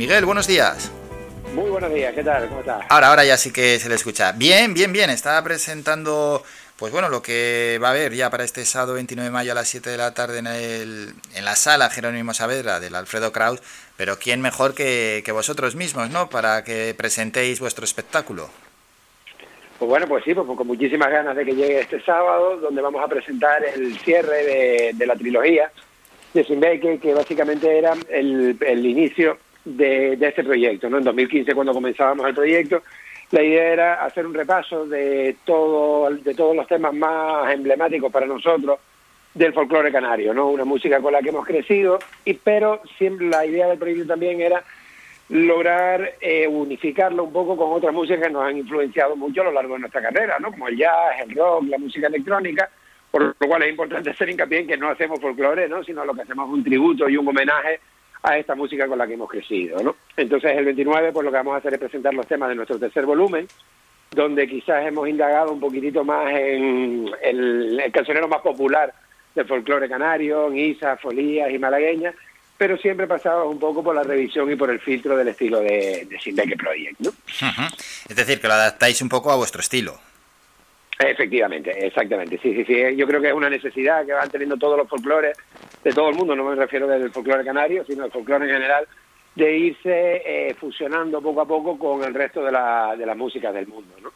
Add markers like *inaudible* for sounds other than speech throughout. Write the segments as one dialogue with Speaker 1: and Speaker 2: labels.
Speaker 1: Miguel, buenos días.
Speaker 2: Muy buenos días, ¿qué tal? ¿Cómo estás?
Speaker 1: Ahora, ahora ya sí que se le escucha. Bien, bien, bien. Estaba presentando, pues bueno, lo que va a haber ya para este sábado 29 de mayo a las 7 de la tarde en, el, en la sala Jerónimo Saavedra del Alfredo Kraus. Pero ¿quién mejor que, que vosotros mismos, ¿no? Para que presentéis vuestro espectáculo.
Speaker 2: Pues bueno, pues sí, pues con muchísimas ganas de que llegue este sábado, donde vamos a presentar el cierre de, de la trilogía de Sinbeke, que básicamente era el, el inicio de, este proyecto. ¿no? En 2015, cuando comenzábamos el proyecto, la idea era hacer un repaso de, todo, de todos los temas más emblemáticos para nosotros del folclore canario, ¿no? una música con la que hemos crecido, y pero siempre la idea del proyecto también era lograr eh, unificarlo un poco con otras músicas que nos han influenciado mucho a lo largo de nuestra carrera, ¿no? como el jazz, el rock, la música electrónica, por lo cual es importante hacer hincapié en que no hacemos folclore, ¿no? sino lo que hacemos es un tributo y un homenaje a esta música con la que hemos crecido. ¿no? Entonces el 29 pues lo que vamos a hacer es presentar los temas de nuestro tercer volumen, donde quizás hemos indagado un poquitito más en el, el cancionero más popular del folclore canario, en Isa, Folías y Malagueñas, pero siempre pasados un poco por la revisión y por el filtro del estilo de, de Sindeque Project. ¿no?
Speaker 1: Es decir, que lo adaptáis un poco a vuestro estilo.
Speaker 2: Efectivamente, exactamente. Sí, sí, sí. Yo creo que es una necesidad que van teniendo todos los folclores de todo el mundo, no me refiero del folclore canario, sino del folclore en general, de irse eh, fusionando poco a poco con el resto de la, de la música del mundo. ¿no?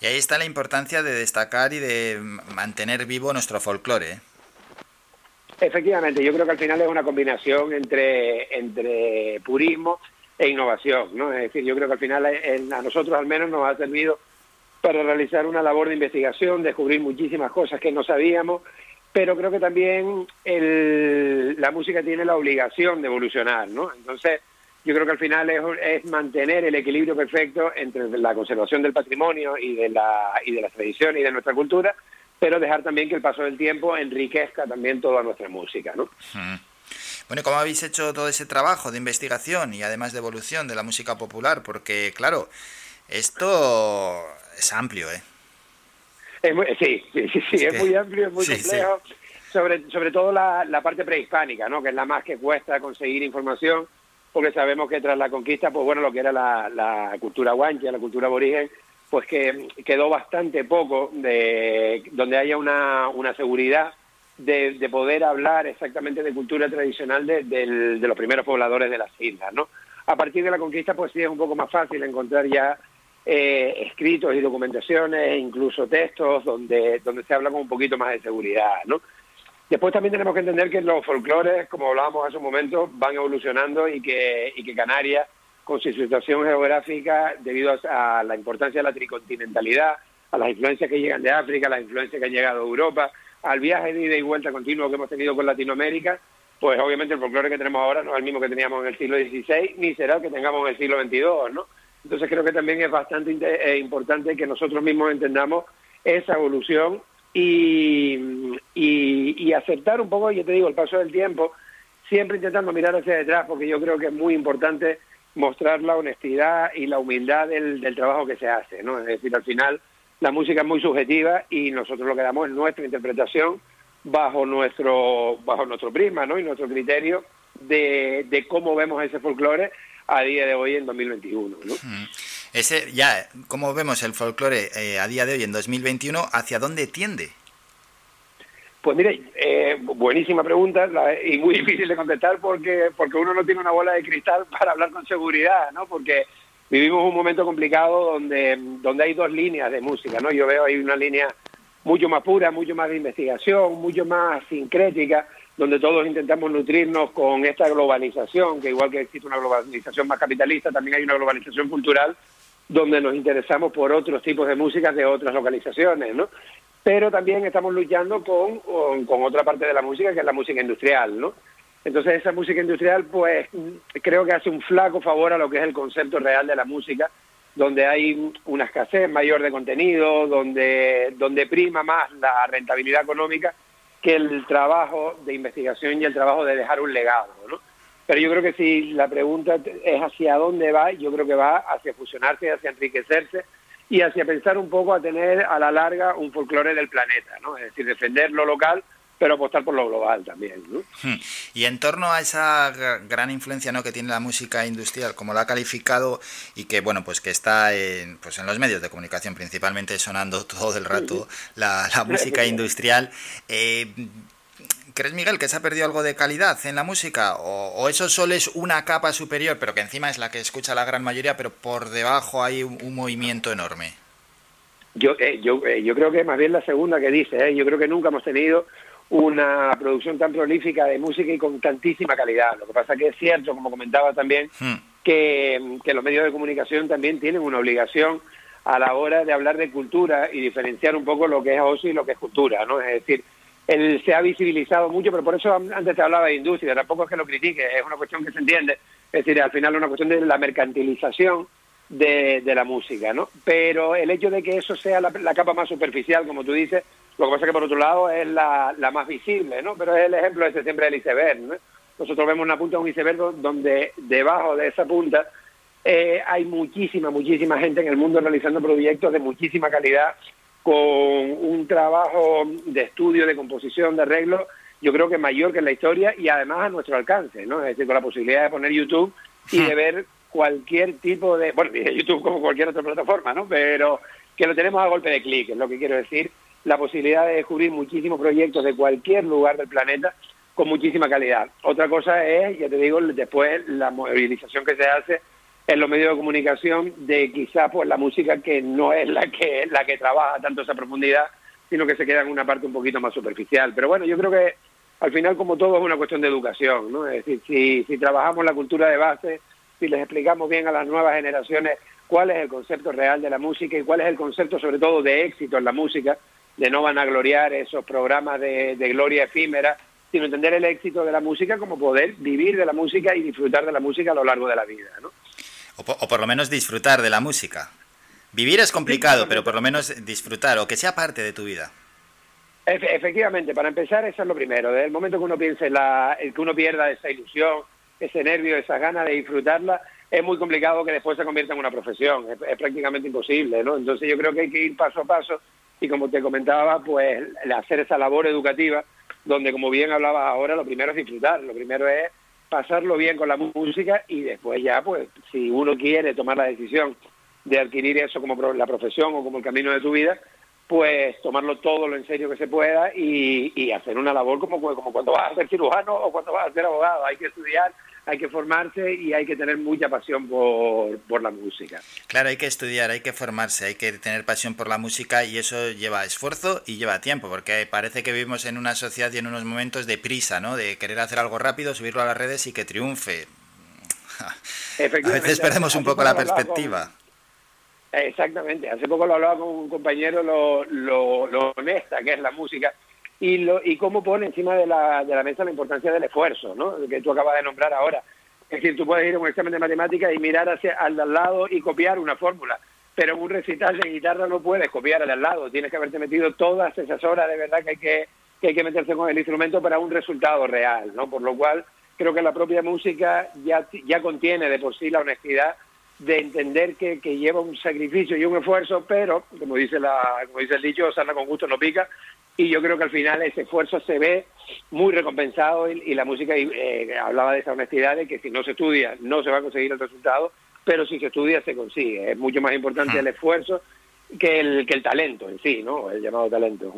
Speaker 1: Y ahí está la importancia de destacar y de mantener vivo nuestro folclore. ¿eh?
Speaker 2: Efectivamente, yo creo que al final es una combinación entre, entre purismo e innovación, ¿no? Es decir, yo creo que al final en, a nosotros al menos nos ha servido para realizar una labor de investigación, descubrir muchísimas cosas que no sabíamos, pero creo que también el, la música tiene la obligación de evolucionar, ¿no? Entonces, yo creo que al final es, mantener el equilibrio perfecto entre la conservación del patrimonio y de la y de las tradiciones y de nuestra cultura, pero dejar también que el paso del tiempo enriquezca también toda nuestra música, ¿no?
Speaker 1: Hmm. Bueno, ¿cómo habéis hecho todo ese trabajo de investigación y además de evolución de la música popular? Porque, claro, esto es amplio, ¿eh?
Speaker 2: Es muy, sí, sí, sí, sí es, muy amplio, es muy complejo. Sobre, sobre todo la, la parte prehispánica, ¿no? Que es la más que cuesta conseguir información, porque sabemos que tras la conquista, pues bueno, lo que era la, la cultura guancha, la cultura aborigen, pues que quedó bastante poco de donde haya una, una seguridad de, de, poder hablar exactamente de cultura tradicional de, de, de, los primeros pobladores de las islas, ¿no? A partir de la conquista, pues sí es un poco más fácil encontrar ya eh, escritos y documentaciones, incluso textos donde, donde se habla con un poquito más de seguridad, ¿no? Después también tenemos que entender que los folclores, como hablábamos hace un momento, van evolucionando y que, y que Canarias con su situación geográfica, debido a, la importancia de la tricontinentalidad, a las influencias que llegan de África, a las influencias que han llegado a Europa, al viaje de ida y vuelta continuo que hemos tenido con Latinoamérica, pues obviamente el folclore que tenemos ahora no es el mismo que teníamos en el siglo XVI, ni será el que tengamos en el siglo XXII, ¿no? Entonces creo que también es bastante eh, importante que nosotros mismos entendamos esa evolución y, y, aceptar un poco, yo te digo, el paso del tiempo, siempre intentando mirar hacia detrás, porque yo creo que es muy importante mostrar la honestidad y la humildad del, del trabajo que se hace, ¿no? Es decir, al final la música es muy subjetiva y nosotros lo que damos es nuestra interpretación bajo nuestro bajo nuestro prisma, ¿no? Y nuestro criterio de, de cómo vemos ese folclore a día de hoy en 2021, ¿no?
Speaker 1: Ese ya, ¿cómo vemos el folclore eh, a día de hoy en 2021? ¿Hacia dónde tiende?
Speaker 2: Pues mire, eh, buenísima pregunta la, y muy *laughs* difícil de contestar porque, porque uno no tiene una bola de cristal *laughs* para hablar con seguridad, ¿no? Porque vivimos un momento complicado donde, donde hay dos líneas de música, ¿no? Yo veo ahí una línea mucho más pura, mucho más de investigación, mucho más sincrética, donde todos intentamos nutrirnos con esta globalización, que igual que existe una globalización más capitalista, también hay una globalización cultural donde nos interesamos por otros tipos de músicas de otras localizaciones, ¿no? pero también estamos luchando con, con, otra parte de la música, que es la música industrial, ¿no? Entonces esa música industrial, pues, creo que hace un flaco favor a lo que es el concepto real de la música, donde hay una escasez mayor de contenido, donde, donde prima más la rentabilidad económica que el trabajo de investigación y el trabajo de dejar un legado, ¿no? Pero yo creo que si la pregunta es hacia dónde va, yo creo que va hacia fusionarse, hacia enriquecerse, y hacia pensar un poco a tener a la larga un folclore del planeta, ¿no? Es decir, defender lo local pero apostar por lo global también. ¿no?
Speaker 1: Hmm. Y en torno a esa gran influencia ¿no? que tiene la música industrial, como la ha calificado, y que bueno, pues que está en, pues en los medios de comunicación principalmente sonando *laughs* todo el rato la, *laughs* música industrial. Eh, ¿Crees, Miguel, que se ha perdido algo de calidad en la música? ¿O, eso solo es una capa superior, pero que encima es la que escucha la gran mayoría, pero por debajo hay un, movimiento enorme?
Speaker 2: Yo, eh, yo, eh, yo creo que más bien la segunda que dice, ¿eh? yo creo que nunca hemos tenido una producción tan prolífica de música y con tantísima calidad. Lo que pasa que es cierto, como comentaba también, hmm. que, que los medios de comunicación también tienen una obligación a la hora de hablar de cultura y diferenciar un poco lo que es ocio y lo que es cultura, ¿no? Es decir, él se ha visibilizado mucho, pero por eso antes te hablaba de industria, tampoco es que lo critique, es una cuestión que se entiende, es decir, al final es una cuestión de la mercantilización de, de la música, ¿no? Pero el hecho de que eso sea la, la capa más superficial, como tú dices, lo que pasa es que por otro lado es la, la más visible, ¿no? Pero es el ejemplo ese siempre del iceberg, ¿no? Nosotros vemos una punta de un iceberg donde debajo de esa punta eh, hay muchísima, muchísima gente en el mundo realizando proyectos de muchísima calidad con un trabajo de estudio, de composición, de arreglo, yo creo que mayor que en la historia y además a nuestro alcance, ¿no? Es decir, con la posibilidad de poner YouTube y de ver cualquier tipo de, bueno, *laughs* YouTube como cualquier otra plataforma, ¿no? Pero que lo tenemos a golpe de clic, es lo que quiero decir, la posibilidad de descubrir muchísimos proyectos de cualquier lugar del planeta con muchísima calidad. Otra cosa es, ya te digo, después la movilización que se hace en los medios de comunicación de quizás pues la música que no es la que la que trabaja tanto esa profundidad, sino que se queda en una parte un poquito más superficial. Pero bueno, yo creo que al final como todo es una cuestión de educación, ¿no? Es decir, si, si trabajamos la cultura de base, si les explicamos bien a las nuevas generaciones cuál es el concepto real de la música y cuál es el concepto sobre todo de éxito en la música, de no van a gloriar esos programas de, gloria efímera, sino entender el éxito de la música como poder vivir de la música y disfrutar de la música a lo largo de la vida. ¿no?
Speaker 1: O, por lo menos disfrutar de la música. Vivir es complicado, pero por lo menos disfrutar o que sea parte de tu vida.
Speaker 2: efectivamente, para empezar eso es lo primero. Desde el momento que uno piense la, que uno pierda esa ilusión, ese nervio, esa ganas de disfrutarla, es muy complicado que después se convierta en una profesión. Es, es prácticamente imposible, ¿no? Entonces yo creo que hay que ir paso a paso y como te comentaba, pues hacer esa labor educativa, donde como bien hablabas ahora, lo primero es disfrutar, lo primero es pasarlo bien con la música y después ya, pues si uno quiere tomar la decisión de adquirir eso como la profesión o como el camino de tu vida, pues tomarlo todo lo en serio que se pueda y, y hacer una labor como, como cuando vas a ser cirujano o cuando vas a ser abogado. Hay que estudiar, hay que formarse y hay que tener mucha pasión por, por, la música.
Speaker 1: Claro, hay que estudiar, hay que formarse, hay que tener pasión por la música y eso lleva esfuerzo y lleva tiempo, porque parece que vivimos en una sociedad y en unos momentos de prisa, ¿no? De querer hacer algo rápido, subirlo a las redes y que triunfe. *laughs* A veces perdemos un poco la perspectiva.
Speaker 2: Exactamente, hace poco lo hablaba con un compañero lo, lo, lo honesta que es la música y, lo, y cómo pone encima de la, de la mesa la importancia del esfuerzo, ¿no? que tú acabas de nombrar ahora. Es decir, tú puedes ir a un examen de matemáticas y mirar hacia al de al lado y copiar una fórmula, pero en un recital de guitarra no puedes copiar al de al lado, tienes que haberte metido todas esas horas de verdad que hay que, que hay que meterse con el instrumento para un resultado real, ¿no? Por lo cual creo que la propia música ya, ya contiene de por sí la honestidad de entender que, que, lleva un sacrificio y un esfuerzo, pero, como dice, la, como dice el dicho, sana con gusto no pica, y yo creo que al final ese esfuerzo se ve muy recompensado y, la música eh, hablaba de esa honestidad de que si no se estudia no se va a conseguir el resultado, pero si se estudia se consigue. Es mucho más importante el esfuerzo que el, que el talento en sí, ¿no? El llamado talento.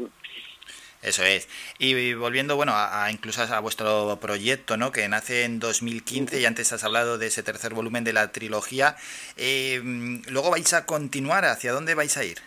Speaker 1: Eso es. Y volviendo, bueno, a, incluso a vuestro proyecto, ¿no? Que nace en 2015 y antes has hablado de ese tercer volumen de la trilogía. Eh, luego vais a continuar. ¿Hacia dónde vais a ir?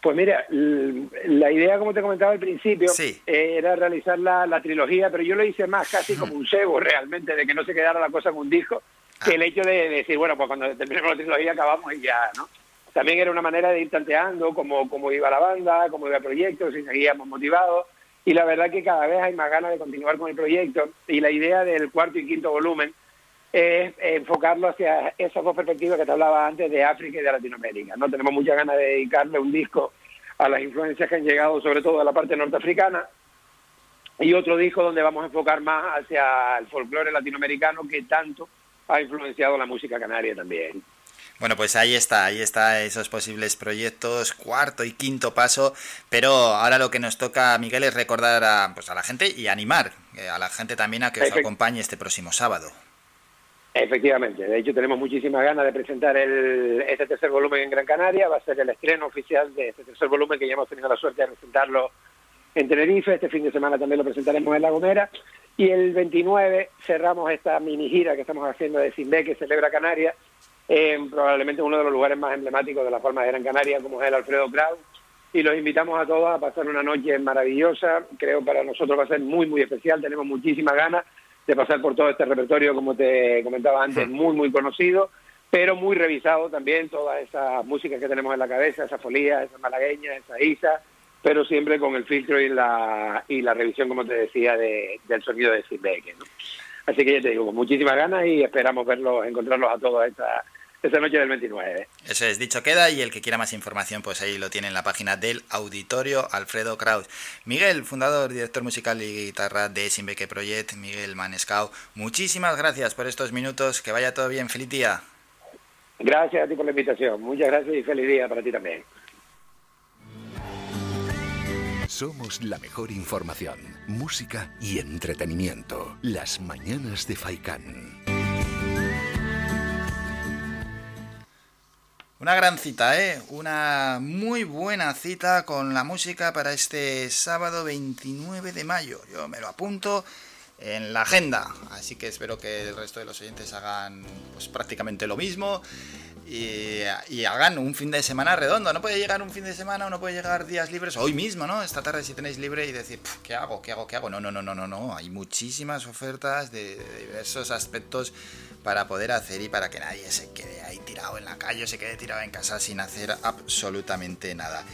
Speaker 2: Pues mira, la idea, como te comentaba al principio, era realizar la, trilogía, pero yo lo hice más casi como un cebo realmente, de que no se quedara la cosa con un disco, que el hecho de, decir, bueno, pues cuando terminemos la trilogía acabamos y ya, ¿no? También era una manera de ir tanteando cómo, cómo iba la banda, cómo iba el proyecto, si seguíamos motivados, y la verdad que cada vez hay más ganas de continuar con el proyecto, y la idea del cuarto y quinto volumen es enfocarlo hacia esas dos perspectivas que te hablaba antes de África y de Latinoamérica. No tenemos muchas ganas de dedicarle un disco a las influencias que han llegado sobre todo a la parte norteafricana y otro disco donde vamos a enfocar más hacia el folclore latinoamericano que tanto ha influenciado la música canaria también.
Speaker 1: Bueno, pues ahí está, ahí está esos posibles proyectos, cuarto y quinto paso, pero ahora lo que nos toca, Miguel, es recordar a, pues a la gente y animar eh, a la gente también a que os acompañe este próximo sábado.
Speaker 2: Efectivamente, de hecho tenemos muchísimas ganas de presentar el, este tercer volumen en Gran Canaria, va a ser el estreno oficial de este tercer volumen que ya hemos tenido la suerte de presentarlo en Tenerife, este fin de semana también lo presentaremos en La Gomera y el 29 cerramos esta mini gira que estamos haciendo de Simbe que celebra Canarias, en probablemente uno de los lugares más emblemáticos de la forma de Gran Canaria como es el Alfredo Kraus y los invitamos a todos a pasar una noche maravillosa, creo para nosotros va a ser muy muy especial, tenemos muchísimas ganas de pasar por todo este repertorio, como te comentaba antes, muy, muy conocido, pero muy revisado también, todas esas músicas que tenemos en la cabeza, esa folía, esa malagueña, esa isa, pero siempre con el filtro y la, y la revisión, como te decía, de, del sonido de Silbeque. ¿no? Así que ya te digo, con muchísimas ganas y esperamos verlos, encontrarlos a todos esta, esta noche del 29.
Speaker 1: Eso es, dicho queda, y el que quiera más información, pues ahí lo tiene en la página del auditorio Alfredo Kraus. Miguel, fundador, director musical y guitarra de Simbeque Project, Miguel Manescao, muchísimas gracias por estos minutos, que vaya todo bien, feliz día.
Speaker 2: Gracias a ti por la invitación, muchas gracias y feliz día para ti también.
Speaker 3: Somos la mejor información, música y entretenimiento. Las mañanas de Faikán.
Speaker 1: Una gran cita, ¿eh? Una muy buena cita con la música para este sábado 29 de mayo. Yo me lo apunto en la agenda, así que espero que el resto de los oyentes hagan pues prácticamente lo mismo y, hagan un fin de semana redondo. No puede llegar un fin de semana, no puede llegar días libres, hoy mismo, ¿no? Esta tarde si tenéis libre y decir, ¿qué hago? ¿Qué hago? ¿Qué hago? No, no, no, no, no, no. Hay muchísimas ofertas de diversos aspectos para poder hacer y para que nadie se quede ahí tirado en la calle o se quede tirado en casa sin hacer absolutamente nada.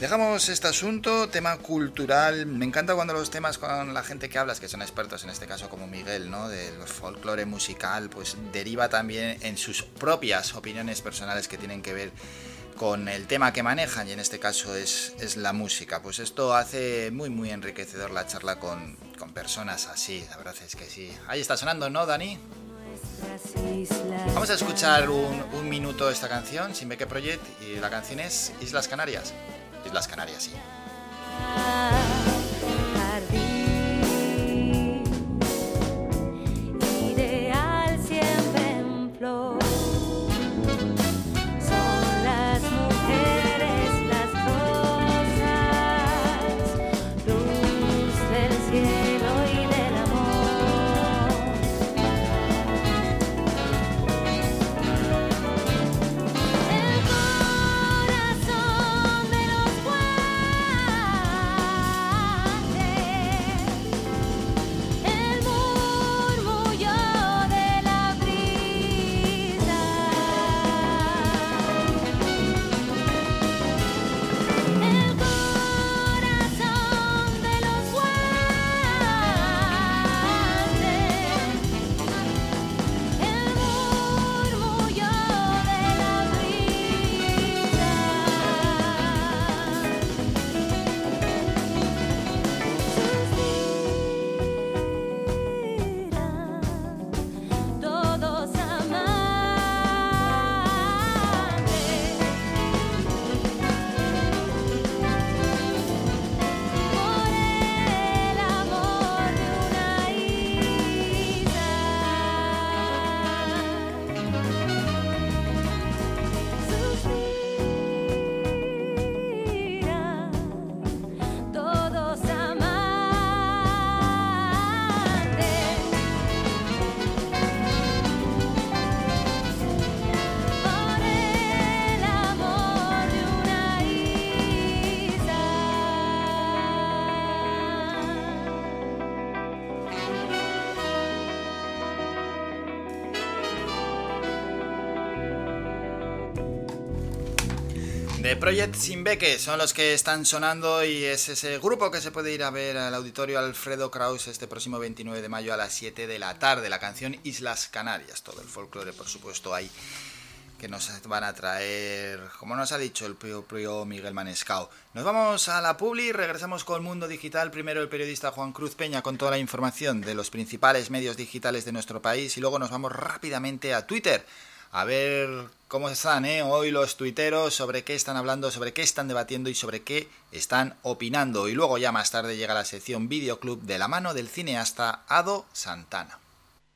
Speaker 1: Dejamos este asunto, tema cultural. Me encanta cuando los temas con la gente que hablas, que son expertos en este caso como Miguel, ¿no? Del folclore musical, pues deriva también en sus propias opiniones personales que tienen que ver con el tema que manejan y en este caso es, es la música. Pues esto hace muy muy enriquecedor la charla con, con personas así, la verdad es que sí. Ahí está sonando, ¿no, Dani? Vamos a escuchar un, minuto esta canción, Sin Beque Project, y la canción es Islas Canarias. Islas Canarias, sí. Project Simbeque son los que están sonando y es ese grupo que se puede ir a ver al auditorio Alfredo Kraus este próximo 29 de mayo a las 7 de la tarde. La canción Islas Canarias, todo el folclore por supuesto ahí que nos van a traer, como nos ha dicho el propio Miguel Manescao. Nos vamos a la Publi, regresamos con Mundo Digital, primero el periodista Juan Cruz Peña con toda la información de los principales medios digitales de nuestro país y luego nos vamos rápidamente a Twitter A ver cómo están ¿eh? hoy los tuiteros, sobre qué están hablando, sobre qué están debatiendo y sobre qué están opinando. Y luego ya más tarde llega la sección Videoclub de la mano del cineasta Ado Santana.